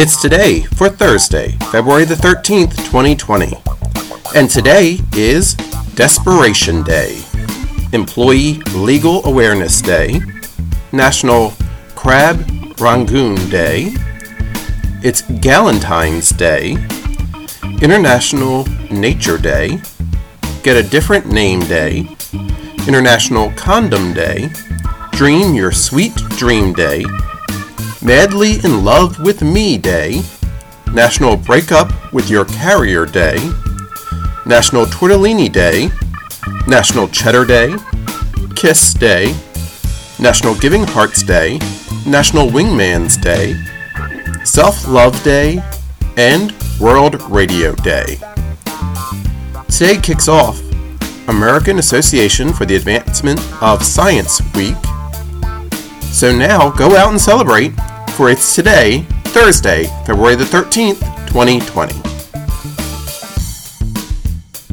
It's today for Thursday, February the 13th, 2020. And today is Desperation Day, Employee Legal Awareness Day, National Crab Rangoon Day, it's Galentine's Day, International Nature Day, Get a Different Name Day, International Condom Day, Dream Your Sweet Dream Day, Madly in Love with Me Day, National Breakup with Your Carrier Day, National Tortellini Day, National Cheddar Day, Kiss Day, National Giving Hearts Day, National Wingman's Day, Self Love Day, and World Radio Day. Today kicks off American Association for the Advancement of Science Week. So now go out and celebrate, for it's today, Thursday, February the 13th, 2020.